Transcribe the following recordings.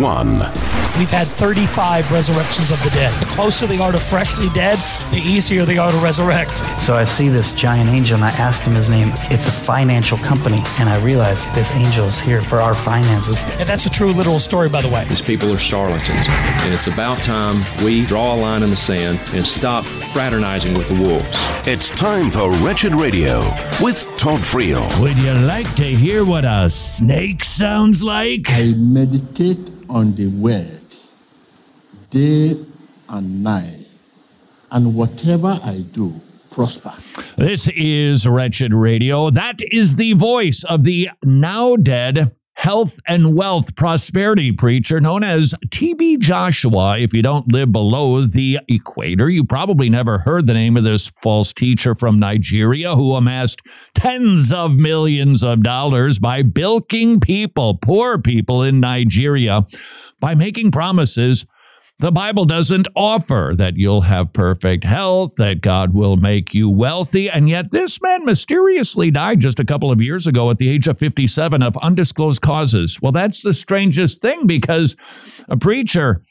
one. We've had 35 resurrections of the dead. The closer they are to freshly dead, the easier they are to resurrect. So I see this giant angel and I asked him his name. It's a financial company. And I realized this angel is here for our finances. And that's a true literal story, by the way. These people are charlatans. And it's about time we draw a line in the sand and stop fraternizing with the wolves. It's time for Wretched Radio with Todd Friel. Would you like to hear what a snake sounds like? I meditate on the word day and night, and whatever I do, prosper. This is Wretched Radio. That is the voice of the now dead health and wealth prosperity preacher known as TB Joshua. If you don't live below the equator, you probably never heard the name of this false teacher from Nigeria who amassed tens of millions of dollars by bilking people, poor people in Nigeria, by making promises the Bible doesn't offer that you'll have perfect health, that God will make you wealthy. And yet, this man mysteriously died just a couple of years ago at the age of 57 of undisclosed causes. Well, that's the strangest thing because a preacher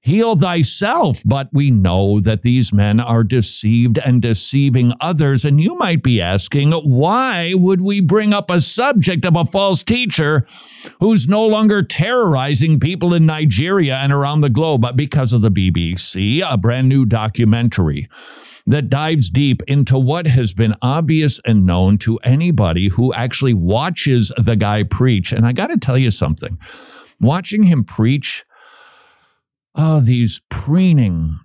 heal thyself. But we know that these men are deceived and deceiving others. And you might be asking, why would we bring up a subject of a false teacher who's no longer terrorizing people in Nigeria and around the globe? But because of the BBC, a brand new documentary that dives deep into what has been obvious and known to anybody who actually watches the guy preach. And I got to tell you something watching him preach oh, these preening,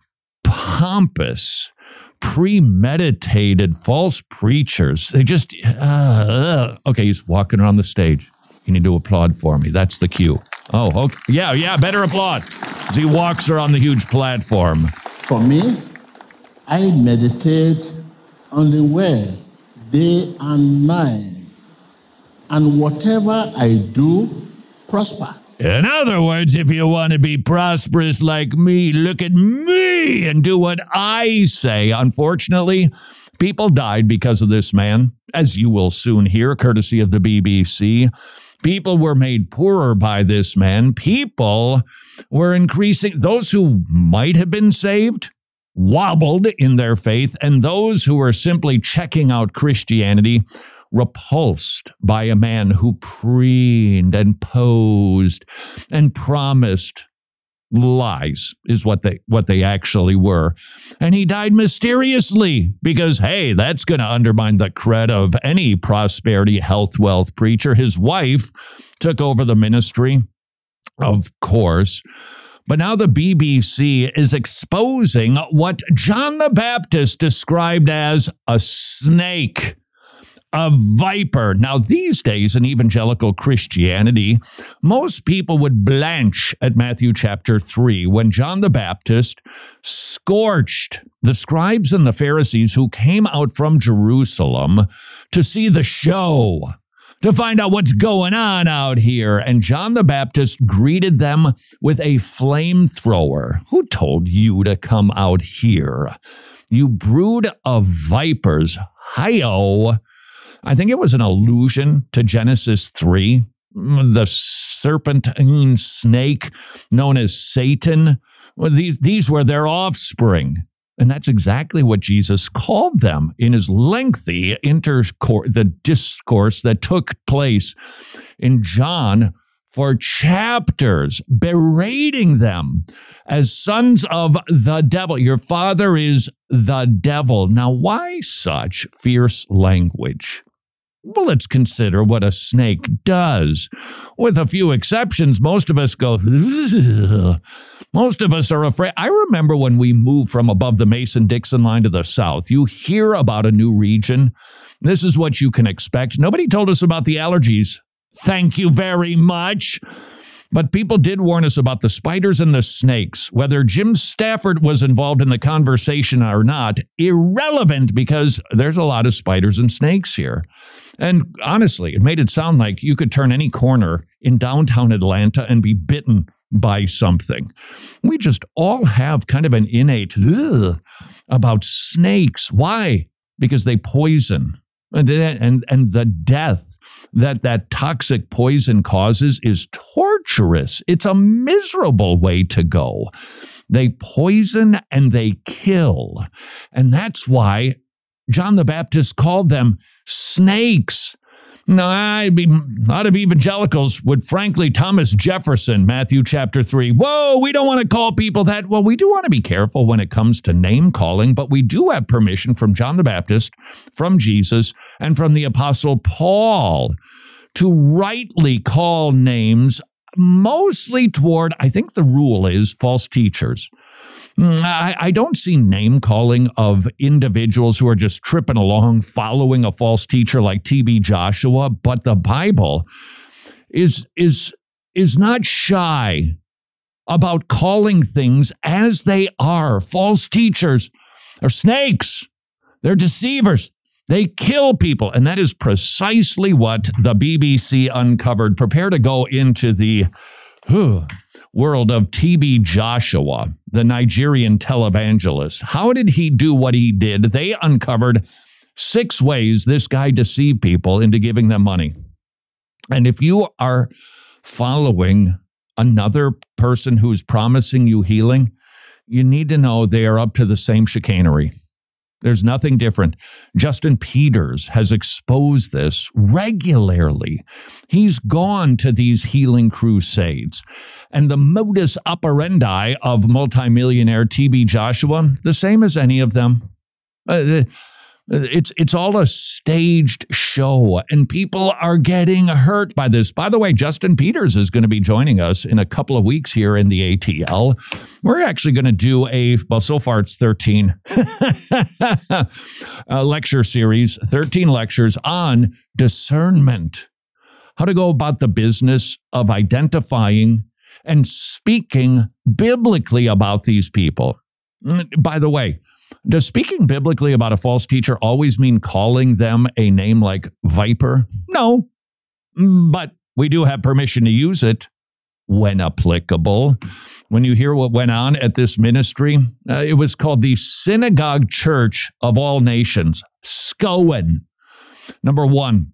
pompous, premeditated false preachers. They just, uh, uh. okay, he's walking around the stage. You need to applaud for me. That's the cue. Oh, okay. Yeah, yeah, better applaud. As he walks around the huge platform. For me, I meditate on the word day and night, and whatever I do, prosper. In other words, if you want to be prosperous like me, look at me and do what I say. Unfortunately, people died because of this man, as you will soon hear, courtesy of the BBC. People were made poorer by this man. People were increasing, those who might have been saved wobbled in their faith, and those who were simply checking out Christianity repulsed by a man who preened and posed and promised lies is what they what they actually were. And he died mysteriously because hey that's going to undermine the cred of any prosperity health wealth preacher. His wife took over the ministry of course. But now the BBC is exposing what John the Baptist described as a snake a viper. Now, these days in evangelical Christianity, most people would blanch at Matthew chapter 3 when John the Baptist scorched the scribes and the Pharisees who came out from Jerusalem to see the show. To find out what's going on out here. And John the Baptist greeted them with a flamethrower. Who told you to come out here? You brood of vipers. Hi-oh. I think it was an allusion to Genesis 3, mm, the serpentine snake known as Satan. Well, these, these were their offspring. And that's exactly what Jesus called them in his lengthy intercourse, the discourse that took place in John for chapters, berating them as sons of the devil. Your father is the devil. Now, why such fierce language? Well, let's consider what a snake does. With a few exceptions, most of us go, Ugh. most of us are afraid. I remember when we moved from above the Mason Dixon line to the south, you hear about a new region. This is what you can expect. Nobody told us about the allergies. Thank you very much. But people did warn us about the spiders and the snakes. Whether Jim Stafford was involved in the conversation or not, irrelevant because there's a lot of spiders and snakes here. And honestly, it made it sound like you could turn any corner in downtown Atlanta and be bitten by something. We just all have kind of an innate about snakes. Why? Because they poison. And, and, the death that that toxic poison causes is torturous. It's a miserable way to go. They poison and they kill. And that's why John the Baptist called them snakes. No, I be, a lot of evangelicals would frankly Thomas Jefferson, Matthew chapter 3. Whoa, we don't want to call people that. Well, we do want to be careful when it comes to name calling, but we do have permission from John the Baptist, from Jesus, and from the apostle Paul to rightly call names mostly toward, I think the rule is false teachers. Mm, I, I don't see name calling of individuals who are just tripping along following a false teacher like TB Joshua, but the Bible is is is not shy about calling things as they are. False teachers are snakes. They're deceivers. They kill people. And that is precisely what the BBC uncovered. Prepare to go into the whew, world of TB Joshua, the Nigerian televangelist. How did he do what he did? They uncovered six ways this guy deceived people into giving them money. And if you are following another person who's promising you healing, you need to know they are up to the same chicanery. There's nothing different. Justin Peters has exposed this regularly. He's gone to these healing crusades. And the modus operandi of multimillionaire TB Joshua, the same as any of them. Uh, it's it's all a staged show, and people are getting hurt by this. By the way, Justin Peters is going to be joining us in a couple of weeks here in the ATL. We're actually going to do a well, so far it's thirteen a uh, lecture series, thirteen lectures on discernment, how to go about the business of identifying and speaking biblically about these people. Mm, by the way, does speaking biblically about a false teacher always mean calling them a name like viper? No, mm, but we do have permission to use it when applicable. When you hear what went on at this ministry, uh, it was called the Synagogue Church of All Nations, SCOAN. Number one,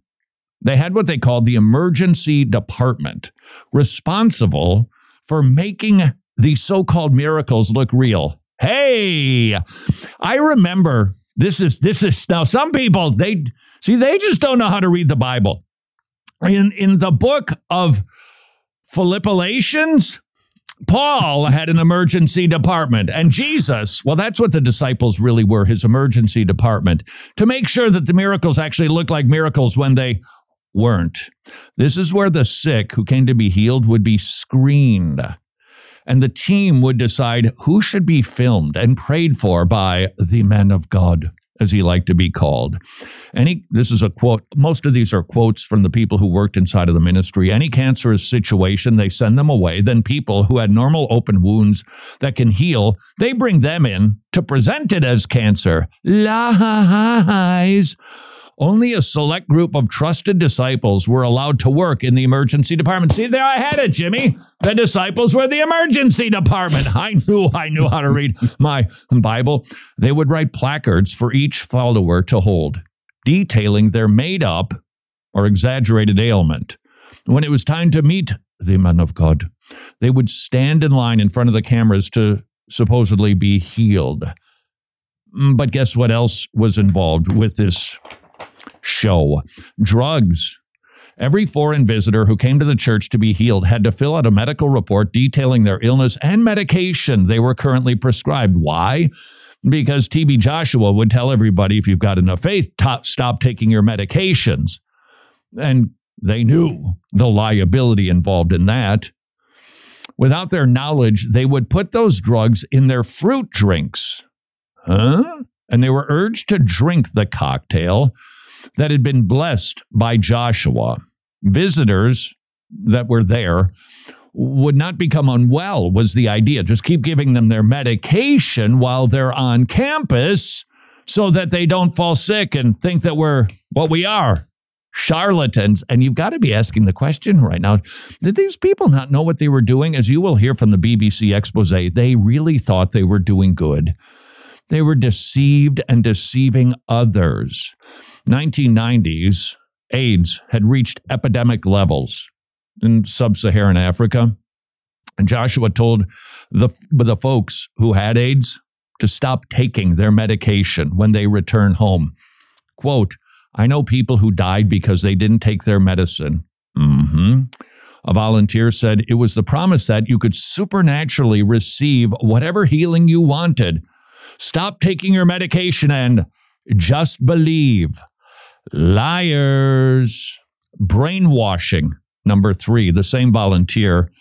they had what they called the emergency department, responsible for making the so called miracles look real. Hey, I remember this is this is now some people they see they just don't know how to read the Bible. In in the book of Philippians, Paul had an emergency department, and Jesus, well, that's what the disciples really were his emergency department to make sure that the miracles actually looked like miracles when they weren't. This is where the sick who came to be healed would be screened and the team would decide who should be filmed and prayed for by the man of God, as he liked to be called. Any this is a quote. Most of these are quotes from the people who worked inside of the ministry. Any cancerous situation, they send them away. Then people who had normal open wounds that can heal, they bring them in to present it as cancer. Lies. Only a select group of trusted disciples were allowed to work in the emergency department. See, there I had it, Jimmy. The disciples were the emergency department. I knew I knew how to read my Bible. They would write placards for each follower to hold, detailing their made up or exaggerated ailment. When it was time to meet the man of God, they would stand in line in front of the cameras to supposedly be healed. Mm, but guess what else was involved with this show. Drugs. Every foreign visitor who came to the church to be healed had to fill out a medical report detailing their illness and medication they were currently prescribed. Why? Because TB Joshua would tell everybody if you've got enough faith, stop taking your medications. And they knew the liability involved in that. Without their knowledge, they would put those drugs in their fruit drinks. Huh? And they were urged to drink the cocktail that had been blessed by Joshua. Visitors that were there would not become unwell, was the idea. Just keep giving them their medication while they're on campus so that they don't fall sick and think that we're what we are charlatans. And you've got to be asking the question right now did these people not know what they were doing? As you will hear from the BBC expose, they really thought they were doing good. They were deceived and deceiving others. 1990s, AIDS had reached epidemic levels in sub-Saharan Africa. And Joshua told the, the folks who had AIDS to stop taking their medication when they return home. Quote, I know people who died because they didn't take their medicine. Mm-hmm. A volunteer said it was the promise that you could supernaturally receive whatever healing you wanted. Stop taking your medication and just believe. Liars. Brainwashing. Number three, the same volunteer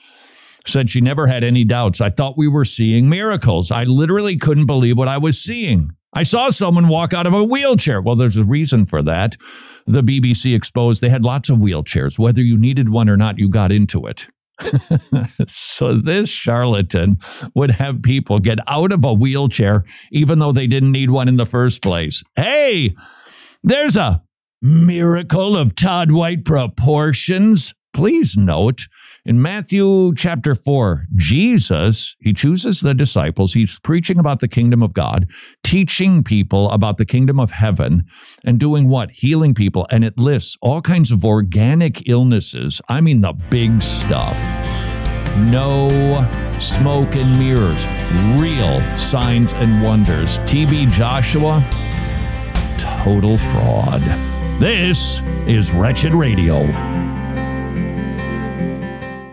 said she never had any doubts. I thought we were seeing miracles. I literally couldn't believe what I was seeing. I saw someone walk out of a wheelchair. Well, there's a reason for that. The BBC exposed they had lots of wheelchairs. Whether you needed one or not, you got into it. so this charlatan would have people get out of a wheelchair even though they didn't need one in the first place. Hey, there's a miracle of Todd White proportions. Please note in Matthew chapter 4, Jesus, he chooses the disciples. He's preaching about the kingdom of God, teaching people about the kingdom of heaven, and doing what? Healing people. And it lists all kinds of organic illnesses. I mean, the big stuff. No smoke and mirrors, real signs and wonders. TB Joshua, total fraud. This is Wretched Radio.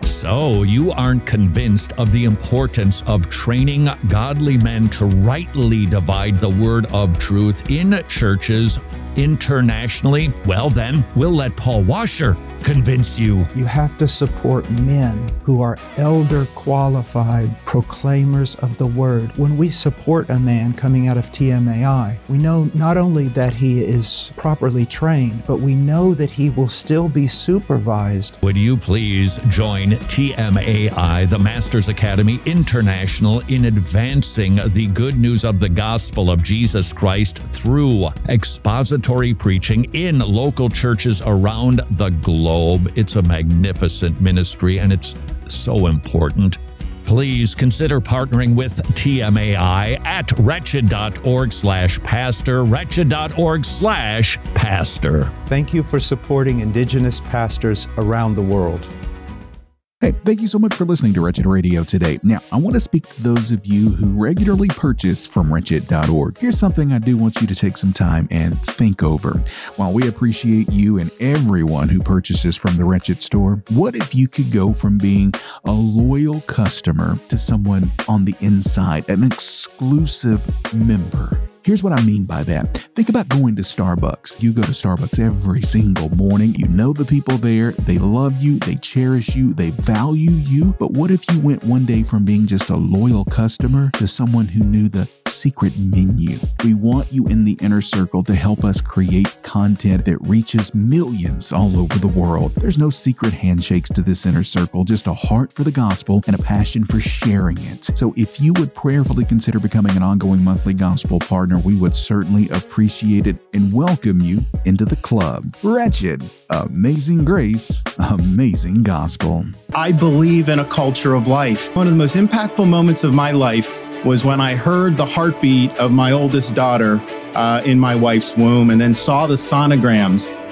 So, you aren't convinced of the importance of training godly men to rightly divide the word of truth in churches internationally? Well, then, we'll let Paul Washer convince you. You have to support men who are elder qualified proclaimers of the word. When we support a man coming out of TMAI, we know not only that he is properly trained, but we know that he will still be supervised. Would you please join TMAI, the Masters Academy International, in advancing the good news of the gospel of Jesus Christ through expository preaching in local churches around the globe? Globe. It's a magnificent ministry and it's so important. Please consider partnering with TMAI at wretched.org slash pastor, wretched.org slash pastor. Thank you for supporting Indigenous pastors around the world. Hey, thank you so much for listening to Wretched Radio today. Now, I want to speak to those of you who regularly purchase from wretched.org. Here's something I do want you to take some time and think over. While we appreciate you and everyone who purchases from the Wretched store, what if you could go from being a loyal customer to someone on the inside, an exclusive member? Here's what I mean by that. Think about going to Starbucks. You go to Starbucks every single morning. You know the people there. They love you. They cherish you. They value you. But what if you went one day from being just a loyal customer to someone who knew the secret menu? We want you in the inner circle to help us create content that reaches millions all over the world. There's no secret handshakes to this inner circle, just a heart for the gospel and a passion for sharing it. So if you would prayerfully consider becoming an ongoing monthly gospel partner, we would certainly appreciate it and welcome you into the club. Wretched, amazing grace, amazing gospel. I believe in a culture of life. One of the most impactful moments of my life was when I heard the heartbeat of my oldest daughter uh, in my wife's womb and then saw the sonograms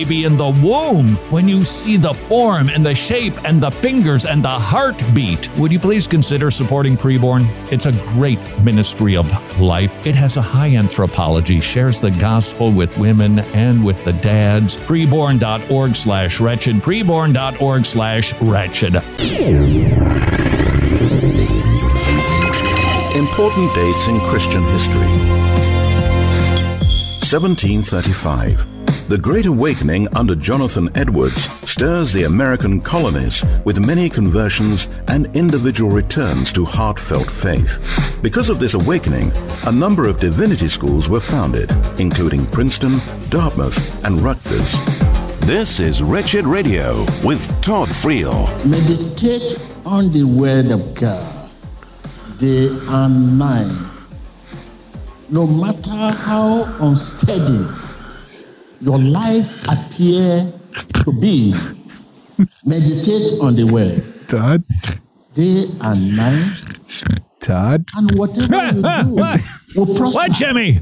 baby in the womb when you see the form and the shape and the fingers and the heartbeat. Would you please consider supporting Preborn? It's a great ministry of life. It has a high anthropology, shares the gospel with women and with the dads. Preborn.org slash wretched. Preborn.org slash wretched. Important dates in Christian history. 1735 The Great Awakening under Jonathan Edwards stirs the American colonies with many conversions and individual returns to heartfelt faith. Because of this awakening, a number of divinity schools were founded, including Princeton, Dartmouth, and Rutgers. This is Wretched Radio with Todd Friel. Meditate on the Word of God day and night. No matter how unsteady your life appear to be, meditate on the Word Todd, day and night, Todd, and whatever you do will prosper. What, Jimmy?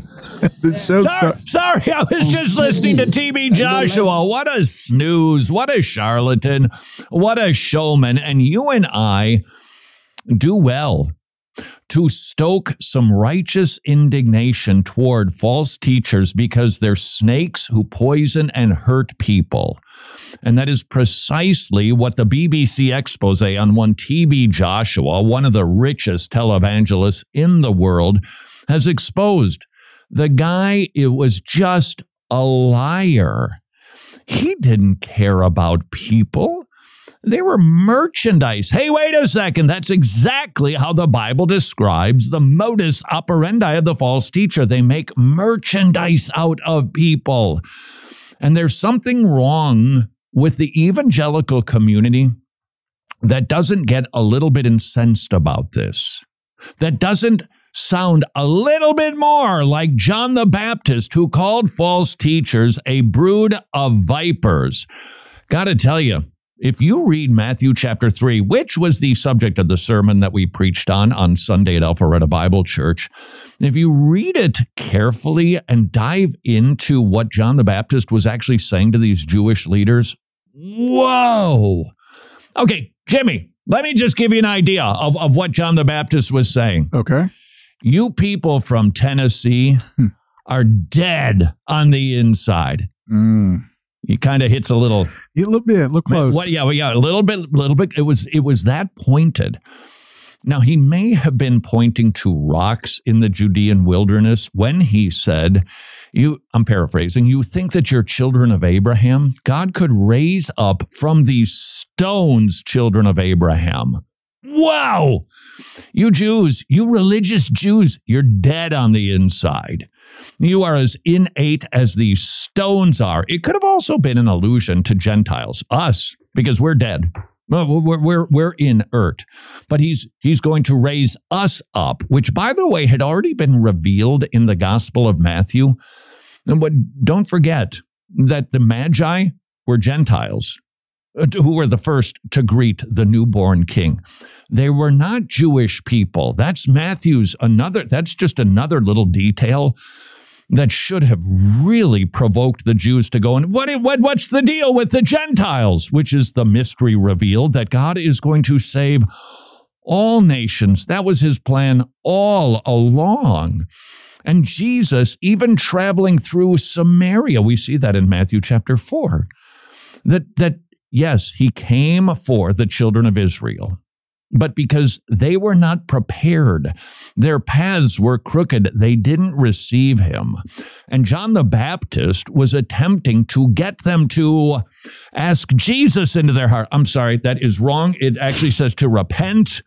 the show Sorry, start. sorry, I was oh, just listening to TB Joshua. What a snooze. What a charlatan. What a showman. And you and I do well to stoke some righteous indignation toward false teachers because they're snakes who poison and hurt people. And that is precisely what the BBC expose on one TB Joshua, one of the richest televangelists in the world, has exposed. The guy, it was just a liar. He didn't care about people. They were merchandise. Hey, wait a second. That's exactly how the Bible describes the modus operandi of the false teacher. They make merchandise out of people. And there's something wrong with the evangelical community that doesn't get a little bit incensed about this, that doesn't sound a little bit more like John the Baptist, who called false teachers a brood of vipers. Gotta tell you, if you read Matthew chapter 3, which was the subject of the sermon that we preached on on Sunday at Alpharetta Bible Church, if you read it carefully and dive into what John the Baptist was actually saying to these Jewish leaders, whoa. Okay, Jimmy, let me just give you an idea of, of what John the Baptist was saying. Okay. You people from Tennessee are dead on the inside. Mm. He kind of hits a little a little bit, little close. what, yeah, well, yeah, a little bit, a little bit. It was, it was that pointed. Now he may have been pointing to rocks in the Judean wilderness when he said, "You." I'm paraphrasing. You think that you're children of Abraham? God could raise up from these stones children of Abraham. Wow, you Jews, you religious Jews, you're dead on the inside. You are as innate as the stones are. It could have also been an allusion to Gentiles, us, because we're dead. We're, we're, we're inert. But he's, he's going to raise us up, which, by the way, had already been revealed in the Gospel of Matthew. And what, don't forget that the Magi were Gentiles uh, who were the first to greet the newborn king. They were not Jewish people. That's Matthew's another, that's just another little detail that should have really provoked the Jews to go and what, what what's the deal with the Gentiles, which is the mystery revealed that God is going to save all nations. That was his plan all along. And Jesus, even traveling through Samaria, we see that in Matthew chapter 4, that, that yes, he came for the children of Israel, but because they were not prepared, their paths were crooked, they didn't receive him. And John the Baptist was attempting to get them to ask Jesus into their heart. I'm sorry, that is wrong. It actually says to repent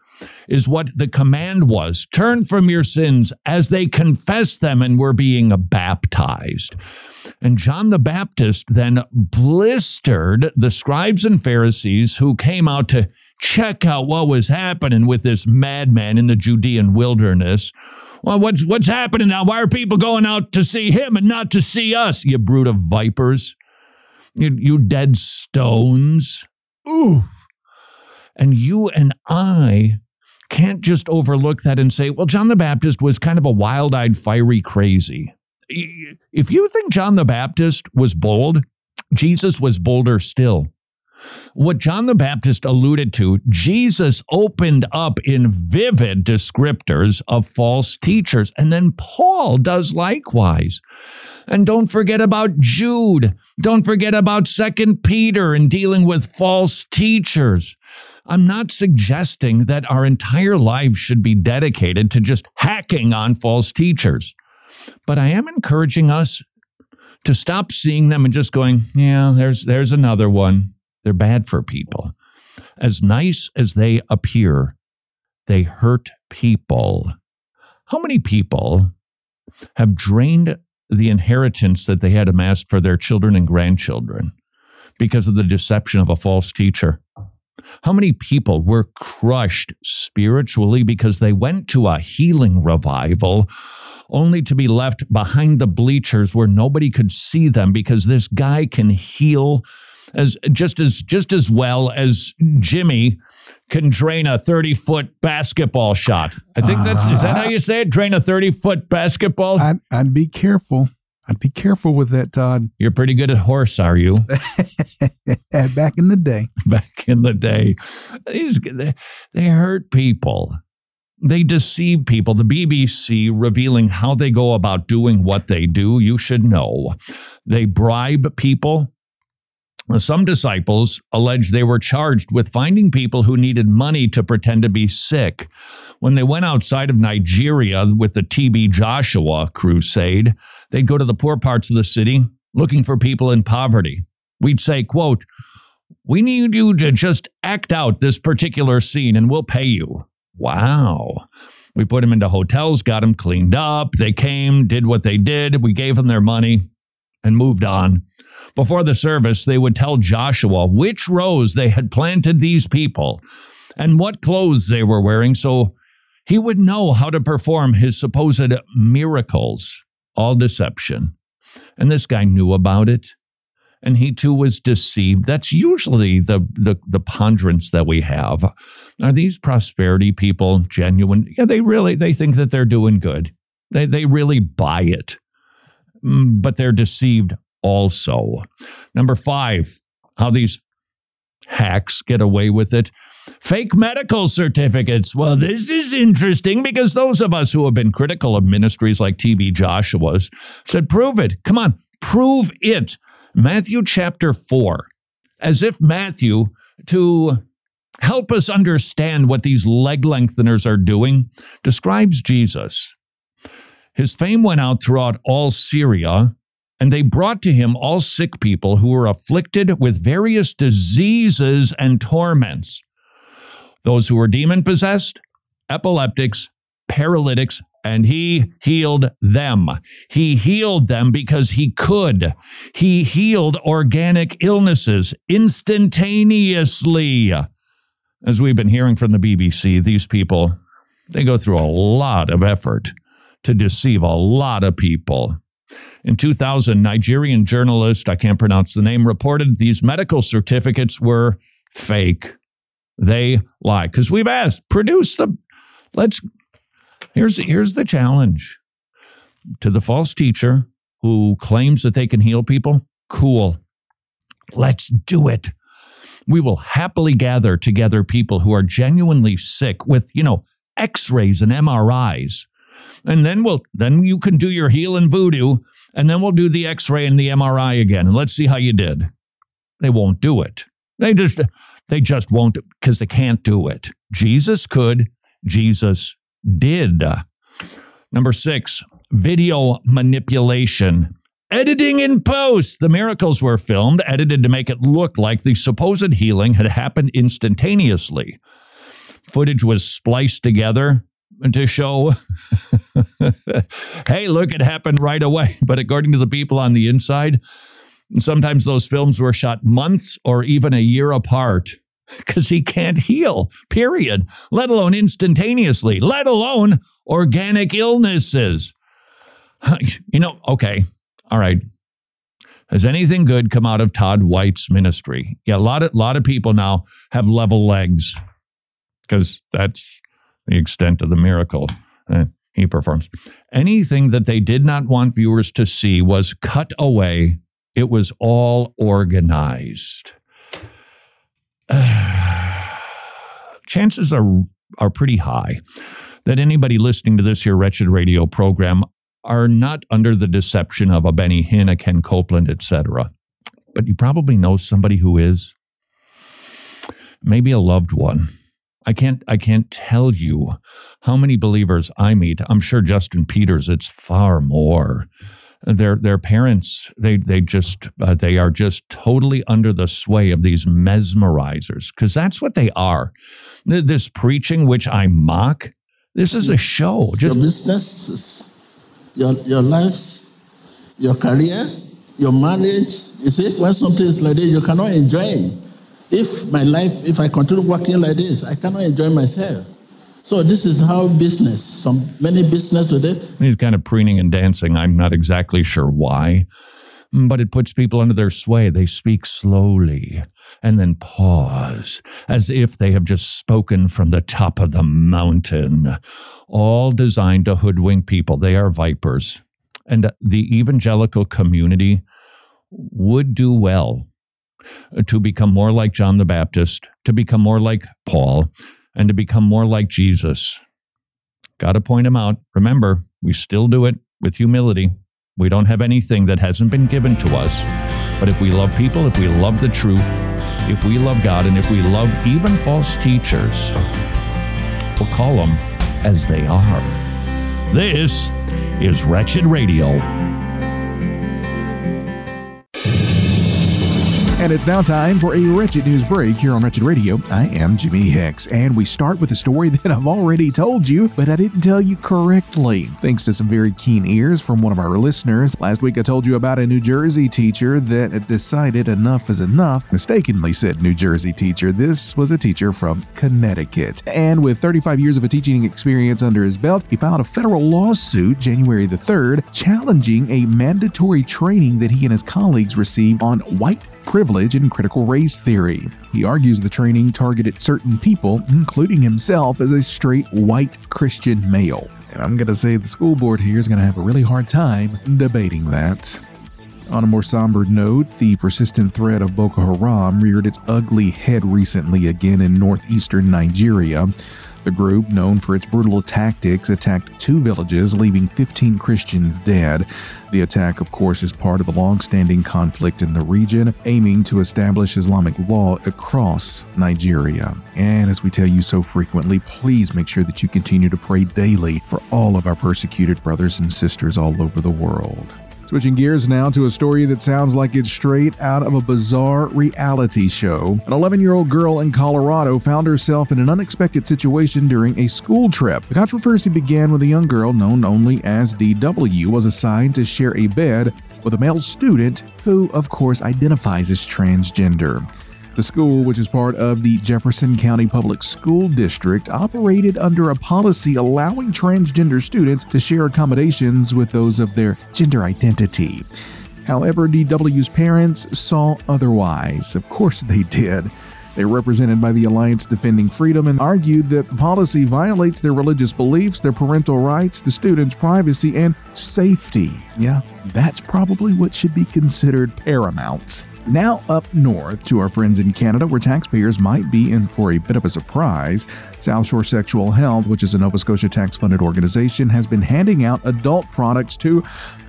is what the command was. Turn from your sins as they confess them and were being baptized. And John the Baptist then blistered the scribes and Pharisees who came out to check out what was happening with this madman in the Judean wilderness. Well, what's what's happening now? Why are people going out to see him and not to see us? You brood of vipers, you, you dead stones. Ooh. And you and I can't just overlook that and say, well, John the Baptist was kind of a wild eyed, fiery crazy. If you think John the Baptist was bold, Jesus was bolder still. What John the Baptist alluded to, Jesus opened up in vivid descriptors of false teachers, and then Paul does likewise. And don't forget about Jude. Don't forget about Second Peter in dealing with false teachers. I'm not suggesting that our entire lives should be dedicated to just hacking on false teachers, but I am encouraging us to stop seeing them and just going, yeah, there's there's another one. They're bad for people. As nice as they appear, they hurt people. How many people have drained the inheritance that they had amassed for their children and grandchildren because of the deception of a false teacher? How many people were crushed spiritually because they went to a healing revival only to be left behind the bleachers where nobody could see them because this guy can heal as just as just as well as Jimmy can drain a 30 foot basketball shot. I think that's is that how you say it? Drain a 30 foot basketball? I'd, I'd be careful. I'd be careful with that, Todd. You're pretty good at horse, are you? Back in the day. Back in the day. These, they, they hurt people. They deceive people. The BBC revealing how they go about doing what they do, you should know. They bribe people. Some disciples allege they were charged with finding people who needed money to pretend to be sick. When they went outside of Nigeria with the TB Joshua crusade, they'd go to the poor parts of the city looking for people in poverty. We'd say, quote, we need you to just act out this particular scene and we'll pay you. Wow. We put them into hotels, got them cleaned up. They came, did what they did. We gave them their money and moved on. Before the service, they would tell Joshua which rows they had planted these people and what clothes they were wearing so he would know how to perform his supposed miracles. All deception. And this guy knew about it. And he too was deceived. That's usually the, the, the ponderance that we have. Are these prosperity people genuine? Yeah, they really they think that they're doing good. They they really buy it. Mm, but they're deceived also. Number five, how these hacks get away with it. Fake medical certificates. Well, this is interesting because those of us who have been critical of ministries like TB Joshua's said, prove it. Come on, prove it. Matthew chapter 4, as if Matthew, to help us understand what these leg lengtheners are doing, describes Jesus. His fame went out throughout all Syria and they brought to him all sick people who were afflicted with various diseases and torments. Those who were demon possessed, epileptics, paralytics, and he healed them. He healed them because he could. He healed organic illnesses instantaneously. As we've been hearing from the BBC, these people, they go through a lot of effort to deceive a lot of people. In 2000, Nigerian journalist, I can't pronounce the name, reported these medical certificates were fake. They lie. Because we've asked, produce them. Let's here's here's the challenge to the false teacher who claims that they can heal people. Cool. Let's do it. We will happily gather together people who are genuinely sick with, you know, x-rays and MRIs and then we'll then you can do your heal and voodoo, and then we'll do the X-ray and the MRI again, and let's see how you did. They won't do it. They just they just won't because they can't do it. Jesus could. Jesus did. Number six, video manipulation. Editing in post. The miracles were filmed, edited to make it look like the supposed healing had happened instantaneously. Footage was spliced together to show, hey, look, it happened right away. But according to the people on the inside, sometimes those films were shot months or even a year apart because he can't heal, period, let alone instantaneously, let alone organic illnesses. You know, okay, all right. Has anything good come out of Todd White's ministry? Yeah, a lot of lot of people now have level legs because that's the extent of the miracle that he performs. Anything that they did not want viewers to see was cut away. It was all organized. chances are are pretty high that anybody listening to this here wretched radio program are not under the deception of a Benny Hinn, a Ken Copeland, etc. But you probably know somebody who is. Maybe a loved one I can't I can't tell you how many believers I meet. I'm sure Justin Peters it's far more. Their their parents they they just uh, they are just totally under the sway of these mesmerizers because that's what they are. This preaching which i mock this is a show. Just your business your your lives your career your marriage you see when something is like this you cannot enjoy it if my life if i continue working like this i cannot enjoy myself so this is how business, some many business today. He's kind of preening and dancing. I'm not exactly sure why, but it puts people under their sway. They speak slowly and then pause as if they have just spoken from the top of the mountain, all designed to hoodwink people. They are vipers. And the evangelical community would do well to become more like John the Baptist, to become more like Paul, and to become more like Jesus. Got to point him out. Remember, we still do it with humility. We don't have anything that hasn't been given to us. But if we love people, if we love the truth, if we love God, and if we love even false teachers, we'll call them as they are. This is Wretched Radio. And it's now time for a Wretched News Break here on Wretched Radio. I am Jimmy Hicks, and we start with a story that I've already told you, but I didn't tell you correctly. Thanks to some very keen ears from one of our listeners. Last week I told you about a New Jersey teacher that decided enough is enough, mistakenly said New Jersey teacher. This was a teacher from Connecticut. And with 35 years of a teaching experience under his belt, he filed a federal lawsuit January the 3rd challenging a mandatory training that he and his colleagues received on white privilege and critical race theory. He argues the training targeted certain people, including himself as a straight white Christian male. And I'm going to say the school board here is going to have a really hard time debating that. On a more somber note, the persistent threat of Boko Haram reared its ugly head recently again in northeastern Nigeria. The group, known for its brutal tactics, attacked two villages, leaving 15 Christians dead. The attack, of course, is part of the long standing conflict in the region, aiming to establish Islamic law across Nigeria. And as we tell you so frequently, please make sure that you continue to pray daily for all of our persecuted brothers and sisters all over the world. Switching gears now to a story that sounds like it's straight out of a bizarre reality show. An 11 year old girl in Colorado found herself in an unexpected situation during a school trip. The controversy began when a young girl known only as DW was assigned to share a bed with a male student who, of course, identifies as transgender. The school, which is part of the Jefferson County Public School District, operated under a policy allowing transgender students to share accommodations with those of their gender identity. However, DW's parents saw otherwise. Of course, they did. They were represented by the Alliance Defending Freedom and argued that the policy violates their religious beliefs, their parental rights, the students' privacy, and safety. Yeah, that's probably what should be considered paramount. Now, up north to our friends in Canada, where taxpayers might be in for a bit of a surprise. South Shore Sexual Health, which is a Nova Scotia tax funded organization, has been handing out adult products to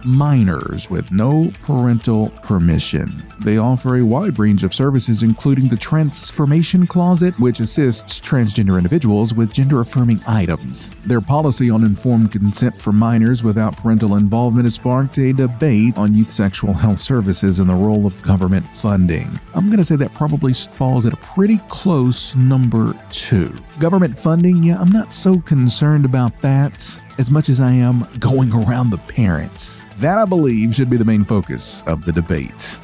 minors with no parental permission. They offer a wide range of services, including the Transformation Closet, which assists transgender individuals with gender affirming items. Their policy on informed consent for minors without parental involvement has sparked a debate on youth sexual health services and the role of government funding. I'm going to say that probably falls at a pretty close number two. Government funding, yeah, I'm not so concerned about that as much as I am going around the parents. That, I believe, should be the main focus of the debate.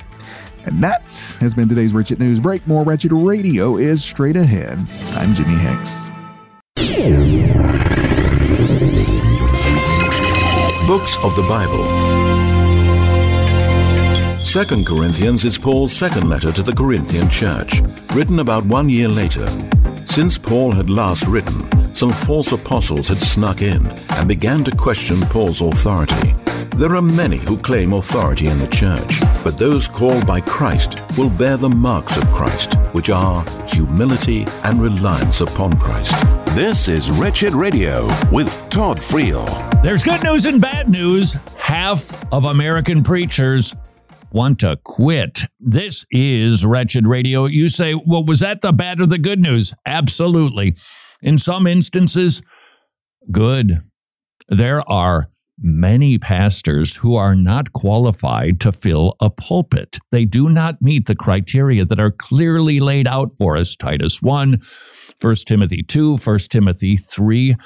And that has been today's Wretched News Break. More Wretched Radio is straight ahead. I'm Jimmy Hicks. Books of the Bible. Second Corinthians is Paul's second letter to the Corinthian church, written about one year later. Since Paul had last written, some false apostles had snuck in and began to question Paul's authority. There are many who claim authority in the church, but those called by Christ will bear the marks of Christ, which are humility and reliance upon Christ. This is Wretched Radio with Todd Friel. There's good news and bad news. Half of American preachers want to quit. This is Wretched Radio. You say, well, was that the bad or the good news? Absolutely. In some instances, good. There are many pastors who are not qualified to fill a pulpit. They do not meet the criteria that are clearly laid out for us Titus 1, 1 Timothy 2, 1 Timothy 3.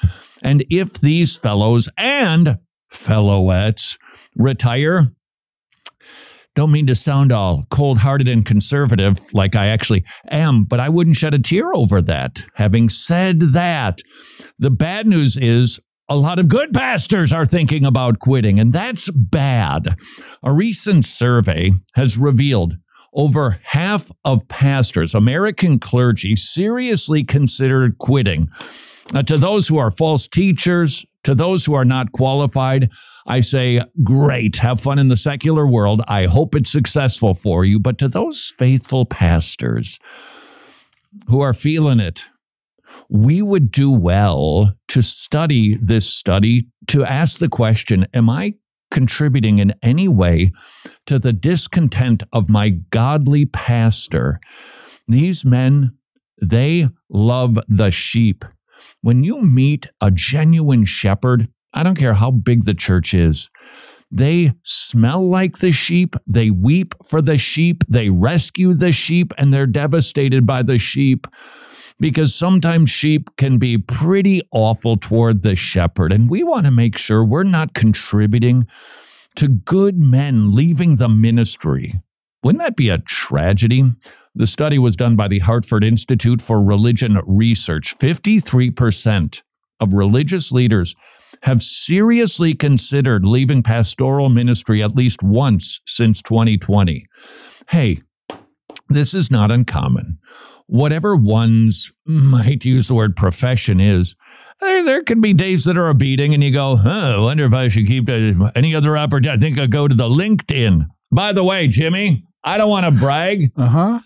And if these fellows and fellowettes retire, don't mean to sound all cold hearted and conservative like I actually am, but I wouldn't shed a tear over that. Having said that, the bad news is a lot of good pastors are thinking about quitting, and that's bad. A recent survey has revealed over half of pastors, American clergy, seriously considered quitting. Uh, to those who are false teachers, to those who are not qualified, I say, great, have fun in the secular world. I hope it's successful for you. But to those faithful pastors who are feeling it, we would do well to study this study to ask the question Am I contributing in any way to the discontent of my godly pastor? These men, they love the sheep. When you meet a genuine shepherd, I don't care how big the church is, they smell like the sheep. They weep for the sheep. They rescue the sheep and they're devastated by the sheep because sometimes sheep can be pretty awful toward the shepherd. And we want to make sure we're not contributing to good men leaving the ministry. Wouldn't that be a tragedy? The study was done by the Hartford Institute for Religion Research. 53% of religious leaders have seriously considered leaving pastoral ministry at least once since 2020. Hey, this is not uncommon. Whatever one's might use the word profession is, there, there can be days that are a beating, and you go, huh, I wonder if I should keep uh, any other opportunity. I think I'll go to the LinkedIn. By the way, Jimmy, I don't want to brag. Uh huh.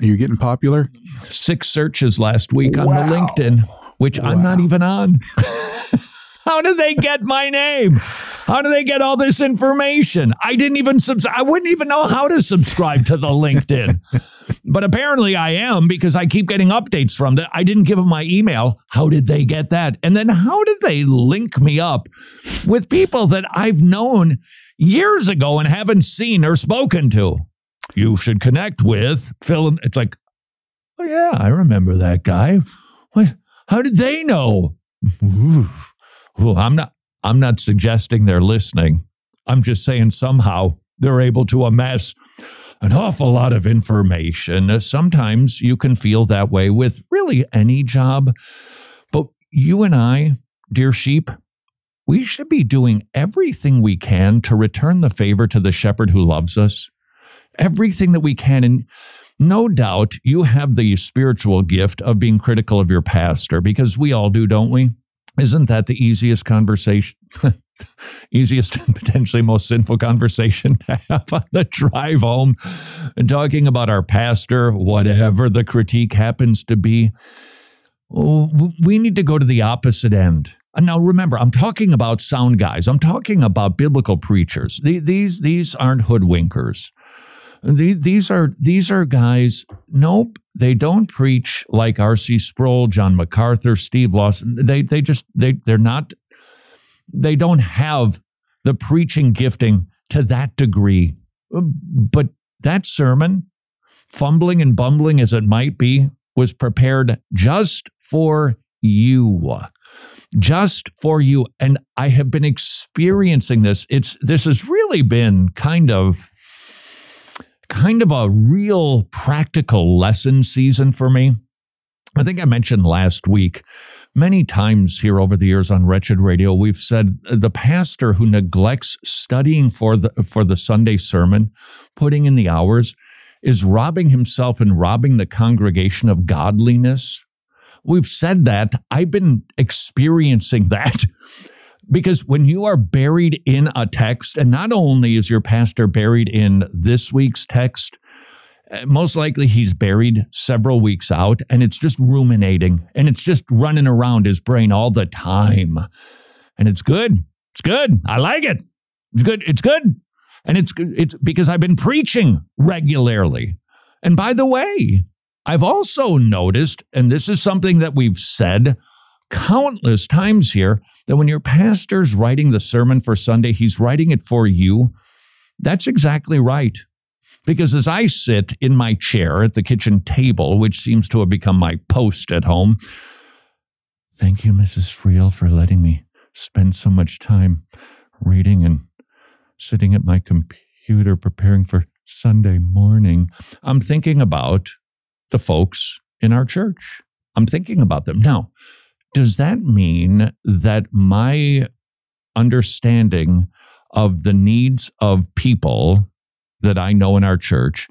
Are you getting popular? Six searches last week on the LinkedIn, which wow. I'm not even on. How do they get my name? How do they get all this information? I didn't even subscribe. I wouldn't even know how to subscribe to the LinkedIn. but apparently I am because I keep getting updates from that. I didn't give them my email. How did they get that? And then how did they link me up with people that I've known years ago and haven't seen or spoken to? You should connect with Phil. It's like, oh yeah, I remember that guy. What? How did they know? Ooh. I'm not I'm not suggesting they're listening. I'm just saying somehow they're able to amass an awful lot of information. Uh, sometimes you can feel that way with really any job. But you and I, dear sheep, we should be doing everything we can to return the favor to the shepherd who loves us. Everything that we can. And no doubt you have the spiritual gift of being critical of your pastor because we all do, don't we? Isn't that the easiest conversation? easiest and potentially most sinful conversation to have on the drive home and talking about our pastor, whatever the critique happens to be. Oh, we need to go to the opposite end. And now remember, I'm talking about sound guys. I'm talking about biblical preachers. These, these aren't hoodwinkers. These are these are guys. Nope, they don't preach like R.C. Sproul, John MacArthur, Steve Lawson. They they just they they're not. They don't have the preaching gifting to that degree. But that sermon, fumbling and bumbling as it might be, was prepared just for you just for you and i have been experiencing this it's this has really been kind of kind of a real practical lesson season for me. I think I mentioned last week many times here over the years on Wretched Radio, we've said uh, the pastor who neglects studying for the for the Sunday sermon, putting in the hours, is robbing himself and robbing the congregation of godliness. We've said that. I've been experiencing that because when you are buried in a text, and not only is your pastor buried in this week's text, uh, most likely he's buried several weeks out and it's just ruminating and it's just running around his brain all the time. And it's good. It's good. I like it. It's good. It's good. And it's it's because I've been preaching regularly. And by the way, I've also noticed and this is something that we've said countless times here that when your pastor's writing the sermon for Sunday, he's writing it for you. That's exactly right. Because as I sit in my chair at the kitchen table, which seems to have become my post at home, thank you, Mrs. Friel, for letting me spend so much time reading and sitting at my computer preparing for Sunday morning. I'm thinking about the folks in our church. I'm thinking about them. Now, does that mean that my understanding of the needs of people that I know in our church,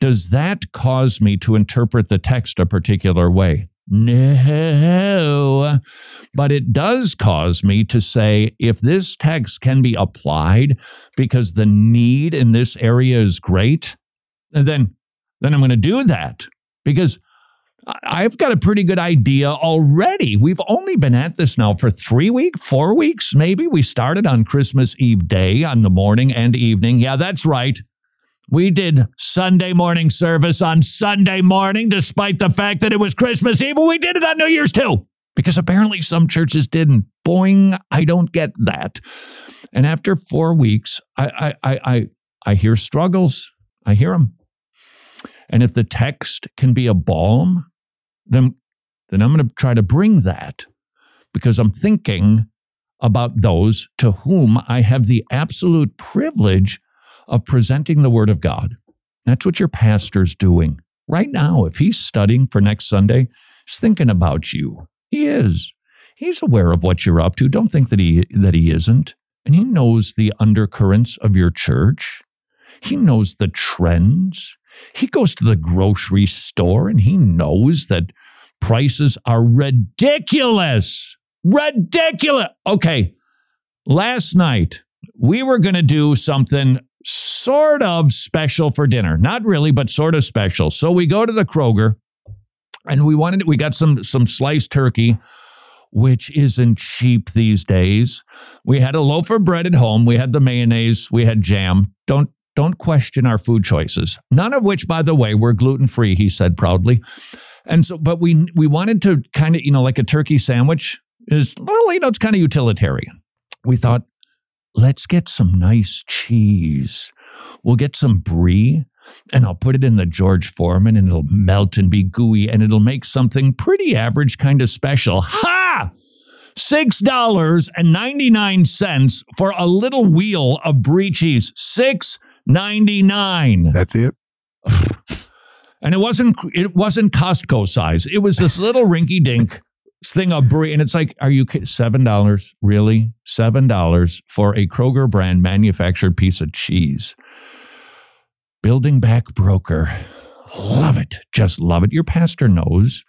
does that cause me to interpret the text a particular way? No. But it does cause me to say if this text can be applied because the need in this area is great, then, then I'm going to do that because I've got a pretty good idea already. We've only been at this now for three weeks, four weeks, maybe. We started on Christmas Eve day on the morning and evening. Yeah, that's right. We did Sunday morning service on Sunday morning, despite the fact that it was Christmas Eve. We did it on New Year's too, because apparently some churches didn't. Boing, I don't get that. And after four weeks, I, I, I, I hear struggles. I hear them. And if the text can be a balm, then, then I'm going to try to bring that because I'm thinking about those to whom I have the absolute privilege of presenting the Word of God. That's what your pastor's doing right now. If he's studying for next Sunday, he's thinking about you. He is. He's aware of what you're up to. Don't think that he that he isn't. And he knows the undercurrents of your church. He knows the trends. He goes to the grocery store and he knows that prices are ridiculous. Ridiculous. Okay. Last night, we were going to do something sort of special for dinner. Not really, but sort of special. So we go to the Kroger and we wanted we got some some sliced turkey which isn't cheap these days. We had a loaf of bread at home, we had the mayonnaise, we had jam. Don't don't question our food choices. None of which by the way were gluten-free, he said proudly. And so but we we wanted to kind of, you know, like a turkey sandwich is well, you know, it's kind of utilitarian. We thought let's get some nice cheese. We'll get some brie and I'll put it in the George Foreman and it'll melt and be gooey and it'll make something pretty average kind of special. Ha! $6.99 for a little wheel of brie cheese. Six ninety nine. That's it. and it wasn't it wasn't Costco size. It was this little rinky dink thing of brie, and it's like, are you kidding? seven dollars really? Seven dollars for a Kroger brand manufactured piece of cheese. Building back broker, love it, just love it. Your pastor knows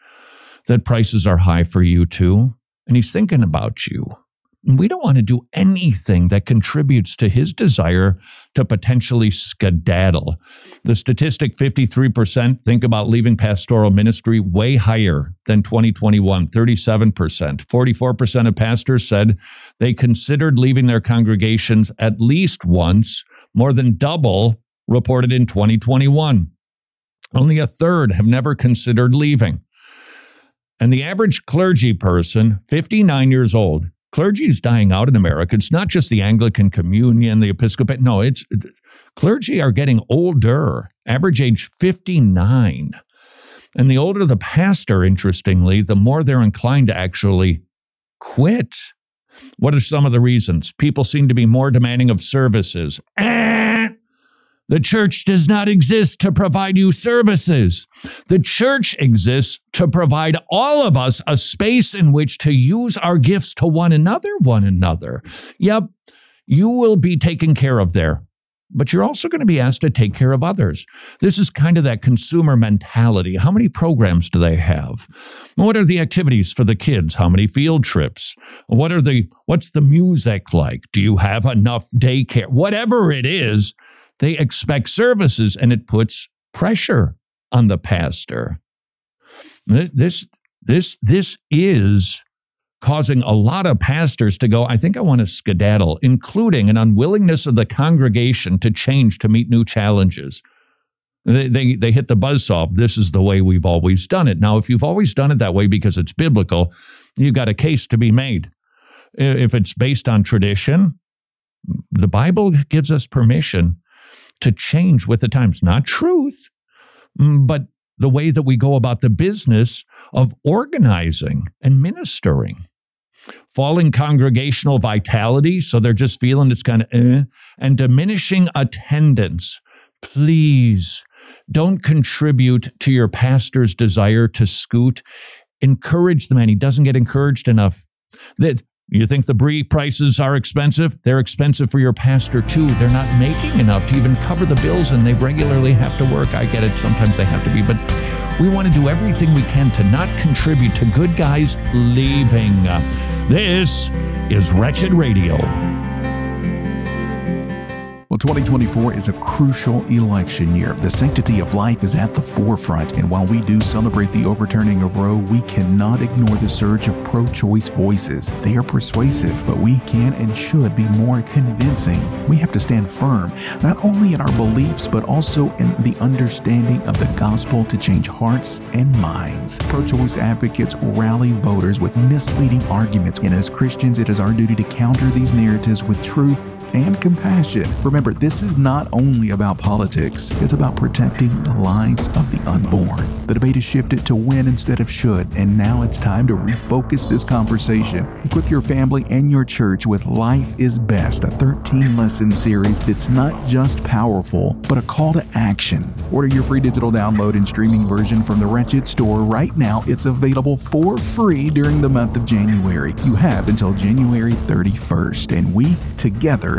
that prices are high for you too, and he's thinking about you. We don't want to do anything that contributes to his desire to potentially skedaddle. The statistic 53% think about leaving pastoral ministry way higher than 2021, 37%. 44% of pastors said they considered leaving their congregations at least once, more than double reported in 2021. Only a third have never considered leaving. And the average clergy person, 59 years old, Clergy is dying out in America. It's not just the Anglican Communion, the Episcopate. No, it's clergy are getting older, average age 59. And the older the pastor, interestingly, the more they're inclined to actually quit. What are some of the reasons? People seem to be more demanding of services. The church does not exist to provide you services. The church exists to provide all of us a space in which to use our gifts to one another, one another. Yep, you will be taken care of there, but you're also going to be asked to take care of others. This is kind of that consumer mentality. How many programs do they have? What are the activities for the kids? How many field trips? What are the what's the music like? Do you have enough daycare? Whatever it is, they expect services and it puts pressure on the pastor. This, this, this, is causing a lot of pastors to go, I think I want to skedaddle, including an unwillingness of the congregation to change to meet new challenges. They, they, they hit the buzzsaw. This is the way we've always done it. Now, if you've always done it that way because it's biblical, you've got a case to be made. If it's based on tradition, the Bible gives us permission to change with the times, not truth, mm, but the way that we go about the business of organizing and ministering. Falling congregational vitality, so they're just feeling it's kind of eh, and diminishing attendance. Please don't contribute to your pastor's desire to scoot. Encourage the man. He doesn't get encouraged enough. That you think the brie prices are expensive? They're expensive for your pastor too. They're not making enough to even cover the bills and they regularly have to work. I get it. Sometimes they have to be, but we want to do everything we can to not contribute to good guys leaving. This is Wretched Radio. Well, 2024 is a crucial election year. The sanctity of life is at the forefront, and while we do celebrate the overturning of Roe, we cannot ignore the surge of pro choice voices. They are persuasive, but we can and should be more convincing. We have to stand firm, not only in our beliefs, but also in the understanding of the gospel to change hearts and minds. Pro choice advocates rally voters with misleading arguments, and as Christians, it is our duty to counter these narratives with truth and compassion. Remember, this is not only about politics, it's about protecting the lives of the unborn. The debate has shifted to when instead of should, and now it's time to refocus this conversation. Equip your family and your church with Life is Best, a 13 lesson series that's not just powerful, but a call to action. Order your free digital download and streaming version from the Wretched store right now. It's available for free during the month of January. You have until January 31st, and we together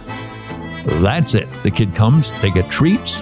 that's it. The kid comes, they get treats,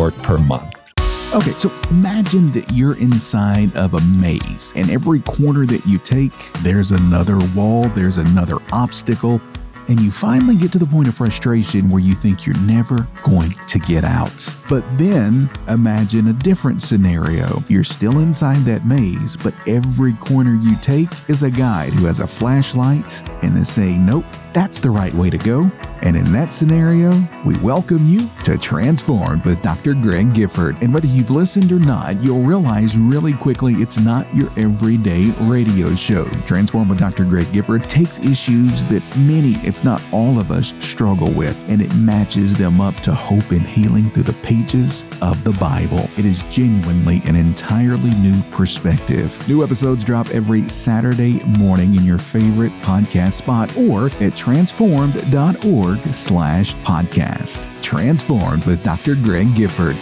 per month? Okay, so imagine that you're inside of a maze, and every corner that you take, there's another wall, there's another obstacle, and you finally get to the point of frustration where you think you're never going to get out. But then imagine a different scenario. You're still inside that maze, but every corner you take is a guide who has a flashlight and is saying, Nope, that's the right way to go. And in that scenario, we welcome you to Transformed with Dr. Greg Gifford. And whether you've listened or not, you'll realize really quickly it's not your everyday radio show. Transformed with Dr. Greg Gifford takes issues that many, if not all of us, struggle with, and it matches them up to hope and healing through the pages of the Bible. It is genuinely an entirely new perspective. New episodes drop every Saturday morning in your favorite podcast spot or at transformed.org slash podcast. Transformed with Dr. Greg Gifford.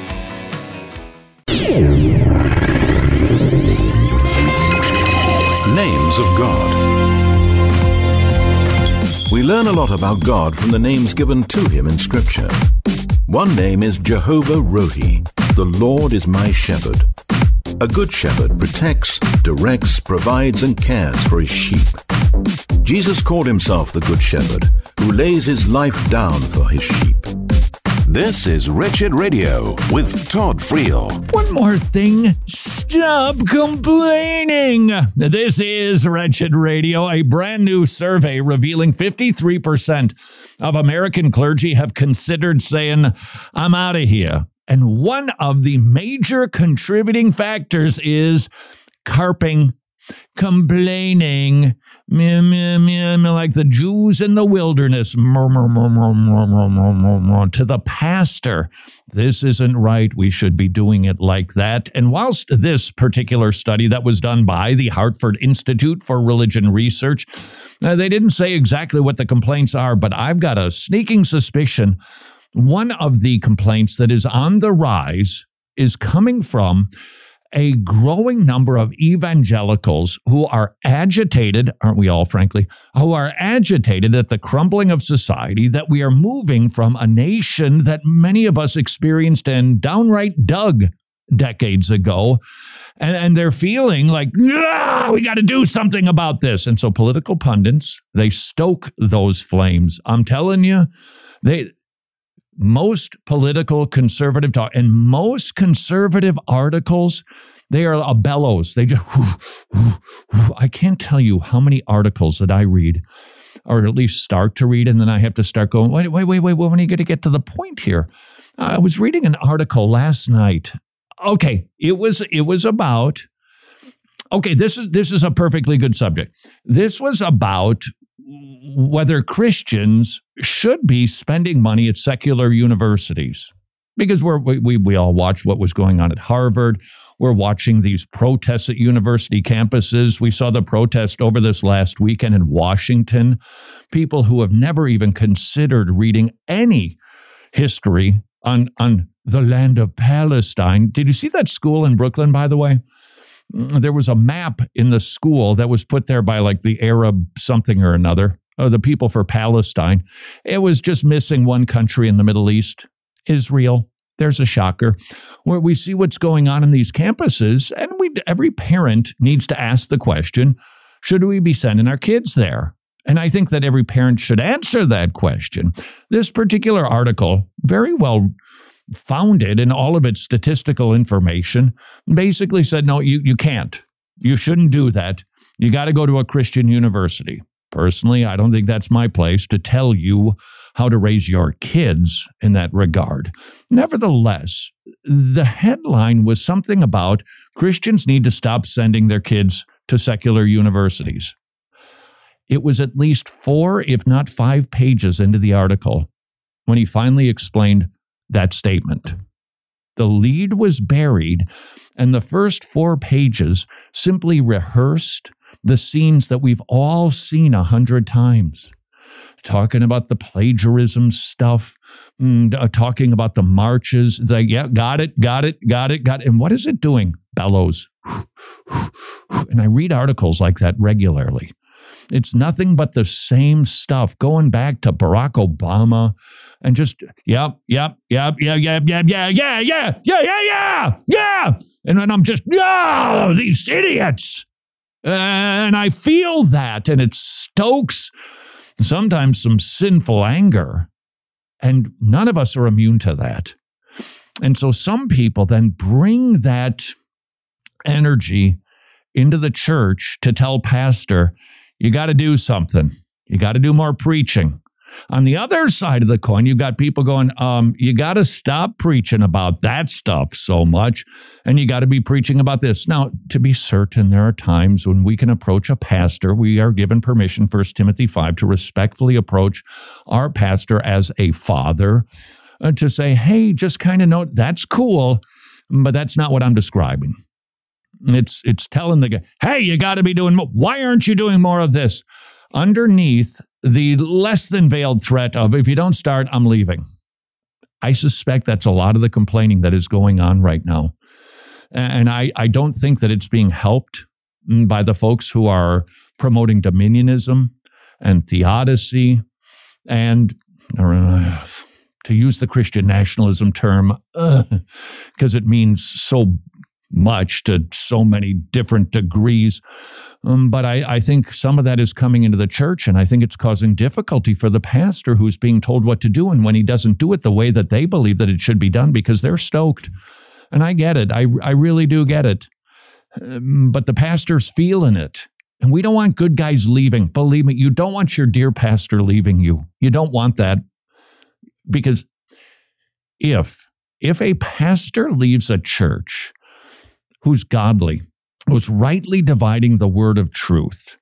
Names of God. We learn a lot about God from the names given to him in Scripture. One name is Jehovah Rohi. The Lord is my shepherd. A good shepherd protects, directs, provides, and cares for his sheep. Jesus called himself the Good Shepherd, who lays his life down for his sheep. This is Wretched Radio with Todd Friel. One more thing. Stop complaining. This is Wretched Radio, a brand new survey revealing 53% of American clergy have considered saying, I'm out of here. And one of the major contributing factors is carping complaining meh, meh, meh, like the Jews in the wilderness to the pastor. This isn't right. We should be doing it like that. And whilst this particular study that was done by the Hartford Institute for Religion Research, uh, they didn't say exactly what the complaints are, but I've got a sneaking suspicion one of the complaints that is on the rise is coming from a growing number of evangelicals who are agitated, aren't we all, frankly, who are agitated at the crumbling of society, that we are moving from a nation that many of us experienced and downright dug decades ago. And, and they're feeling like, ah, we got to do something about this. And so political pundits, they stoke those flames. I'm telling you, they most political conservative talk and most conservative articles they are a bellows. They just i can't tell you how many articles that i read or at least start to read and then i have to start going wait wait wait wait when are you going to get to the point here? I was reading an article last night. Okay it was it was about okay this is this is a perfectly good subject. This was about whether Christians should be spending money at secular universities. Because we're, we, we all watched what was going on at Harvard. We're watching these protests at university campuses. We saw the protest over this last weekend in Washington. People who have never even considered reading any history on, on the land of Palestine. Did you see that school in Brooklyn, by the way? There was a map in the school that was put there by like the Arab something or another or the people for Palestine. It was just missing one country in the Middle East, Israel. There's a shocker where we see what's going on in these campuses, and we every parent needs to ask the question: Should we be sending our kids there? And I think that every parent should answer that question. This particular article, very well founded in all of its statistical information, basically said, no, you, you can't. You shouldn't do that. You got to go to a Christian university. Personally, I don't think that's my place to tell you how to raise your kids in that regard. Nevertheless, the headline was something about Christians need to stop sending their kids to secular universities. It was at least four, if not five pages into the article when he finally explained that statement. The lead was buried, and the first four pages simply rehearsed the scenes that we've all seen a hundred times. Talking about the plagiarism stuff, and, uh, talking about the marches. Like, yeah, got it, got it, got it, got it. And what is it doing? Bellows. And I read articles like that regularly. It's nothing but the same stuff going back to Barack Obama and just, yep, yep, yep, yeah, yeah, yeah, yeah, yeah, yeah, yeah, yeah, yeah, yeah. And then I'm just, oh, these idiots. And I feel that, and it stokes sometimes some sinful anger. And none of us are immune to that. And so some people then bring that energy into the church to tell pastor, you got to do something. You got to do more preaching. On the other side of the coin, you've got people going, um, you got to stop preaching about that stuff so much, and you got to be preaching about this. Now, to be certain, there are times when we can approach a pastor. We are given permission, 1 Timothy 5, to respectfully approach our pastor as a father, uh, to say, hey, just kind of note that's cool, but that's not what I'm describing. It's it's telling the guy, hey, you got to be doing more. Why aren't you doing more of this? Underneath the less than veiled threat of if you don't start, I'm leaving. I suspect that's a lot of the complaining that is going on right now. And I, I don't think that it's being helped by the folks who are promoting dominionism and theodicy and uh, to use the Christian nationalism term, because uh, it means so much to so many different degrees. Um, but I, I think some of that is coming into the church, and I think it's causing difficulty for the pastor who's being told what to do, and when he doesn't do it the way that they believe that it should be done, because they're stoked. And I get it. I, I really do get it. Um, but the pastor's feeling it. And we don't want good guys leaving. Believe me, you don't want your dear pastor leaving you. You don't want that. Because if if a pastor leaves a church who's godly, who's rightly dividing the word of truth.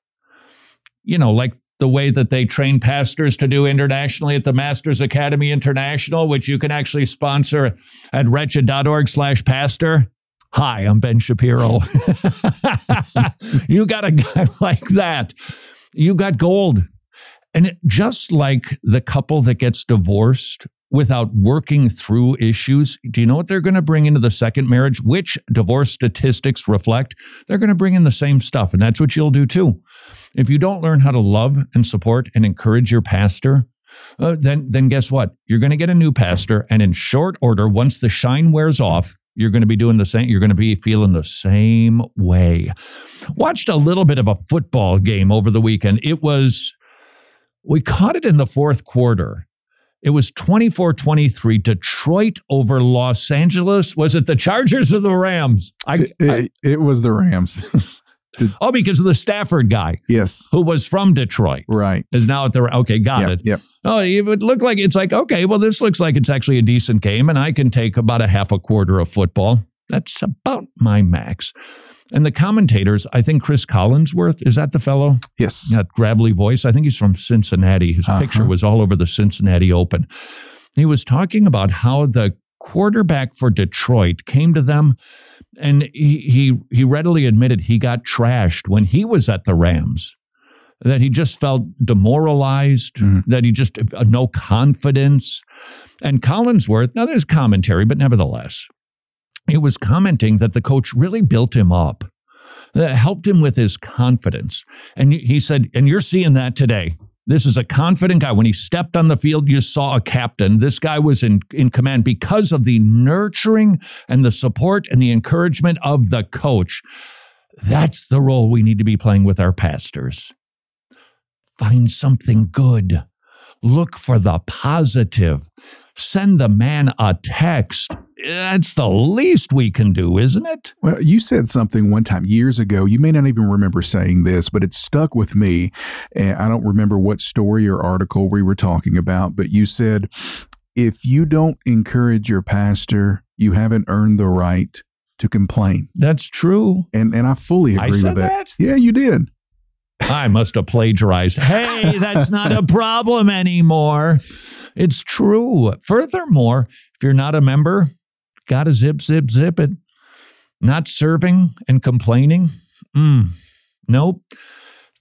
You know, like the way that they train pastors to do internationally at the Masters Academy International, which you can actually sponsor at wretched.org slash pastor. Hi, I'm Ben Shapiro. you got a guy like that. You got gold. And just like the couple that gets divorced without working through issues, do you know what they're going to bring into the second marriage? Which divorce statistics reflect? They're going to bring in the same stuff. And that's what you'll do too. If you don't learn how to love and support and encourage your pastor, uh, then, then guess what? You're going to get a new pastor. And in short order, once the shine wears off, you're going to be doing the same. You're going to be feeling the same way. Watched a little bit of a football game over the weekend. It was, we caught it in the fourth quarter. It was 24 23 Detroit over Los Angeles. Was it the Chargers or the Rams? I, it, it, it was the Rams. oh, because of the Stafford guy. Yes. Who was from Detroit. Right. Is now at the okay, got yep, it. Yep. Oh, it would look like it's like, okay, well, this looks like it's actually a decent game, and I can take about a half a quarter of football. That's about my max. And the commentators, I think Chris Collinsworth, is that the fellow? Yes. That gravelly voice. I think he's from Cincinnati. His uh-huh. picture was all over the Cincinnati Open. He was talking about how the quarterback for Detroit came to them and he, he, he readily admitted he got trashed when he was at the Rams. That he just felt demoralized, mm-hmm. that he just uh, no confidence. And Collinsworth, now there's commentary, but nevertheless, he was commenting that the coach really built him up, that helped him with his confidence. And he said, and you're seeing that today. This is a confident guy. When he stepped on the field, you saw a captain. This guy was in, in command because of the nurturing and the support and the encouragement of the coach. That's the role we need to be playing with our pastors. Find something good. Look for the positive. Send the man a text that's the least we can do, isn't it? Well, you said something one time years ago. You may not even remember saying this, but it stuck with me. And I don't remember what story or article we were talking about, but you said, if you don't encourage your pastor, you haven't earned the right to complain. That's true. And and I fully agree with that. that. Yeah, you did. I must have plagiarized. Hey, that's not a problem anymore. It's true. Furthermore, if you're not a member, got to zip, zip, zip it. Not serving and complaining? Mm, nope.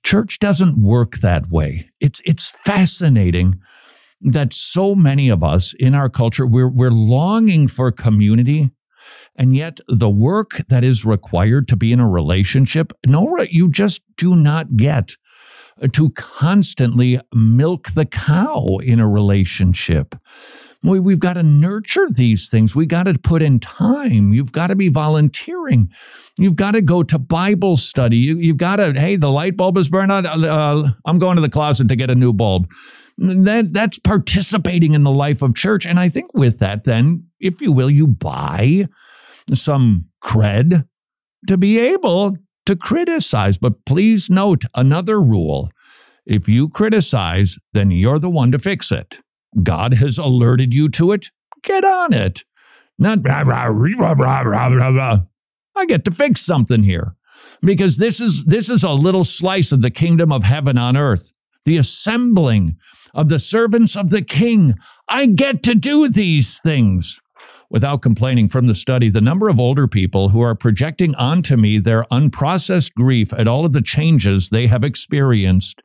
Church doesn't work that way. It's, it's fascinating that so many of us in our culture, we're, we're longing for community. And yet, the work that is required to be in a relationship, no, you just do not get to constantly milk the cow in a relationship. We, we've got to nurture these things. We got to put in time. You've got to be volunteering. You've got to go to Bible study. You, have got to, hey, the light bulb is burned out. Uh, I'm going to the closet to get a new bulb. That, that's participating in the life of church. And I think with that, then, if you will, you buy some cred to be able to criticize. But please note another rule if you criticize, then you're the one to fix it. God has alerted you to it. Get on it. Not rah, rah, rah, rah, rah, rah, rah. I get to fix something here because this is this is a little slice of the kingdom of heaven on earth. The assembling of the servants of the king. I get to do these things without complaining from the study, the number of older people who are projecting onto me their unprocessed grief at all of the changes they have experienced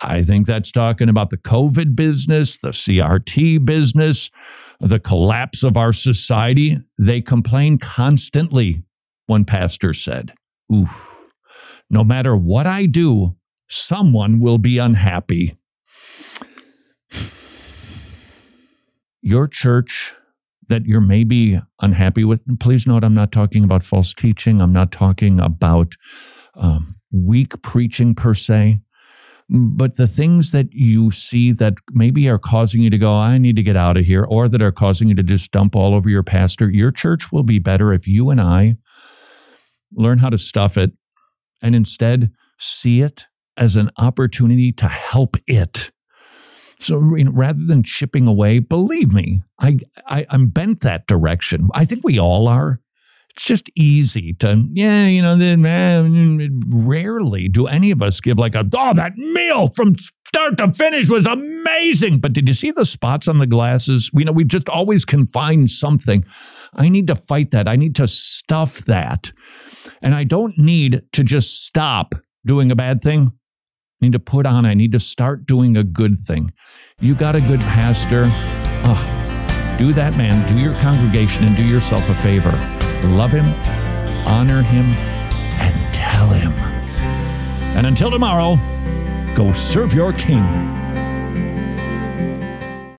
I think that's talking about the COVID business, the CRT business, the collapse of our society. They complain constantly, one pastor said. Oof. No matter what I do, someone will be unhappy. Your church that you're maybe unhappy with, please note I'm not talking about false teaching. I'm not talking about um, weak preaching per se but the things that you see that maybe are causing you to go, I need to get out of here, or that are causing you to just dump all over your pastor, your church will be better if you and I learn how to stuff it and instead see it as an opportunity to help it. So you know, rather than chipping away, believe me, I, I I'm bent that direction. I think we all are it's just easy to, yeah, you know, then man, rarely do any of us give like a, oh, that meal from start to finish was amazing. But did you see the spots on the glasses? We know we just always can find something. I need to fight that. I need to stuff that. And I don't need to just stop doing a bad thing. I need to put on, I need to start doing a good thing. You got a good pastor. Oh, do that, man. Do your congregation and do yourself a favor. Love him, honor him, and tell him. And until tomorrow, go serve your king.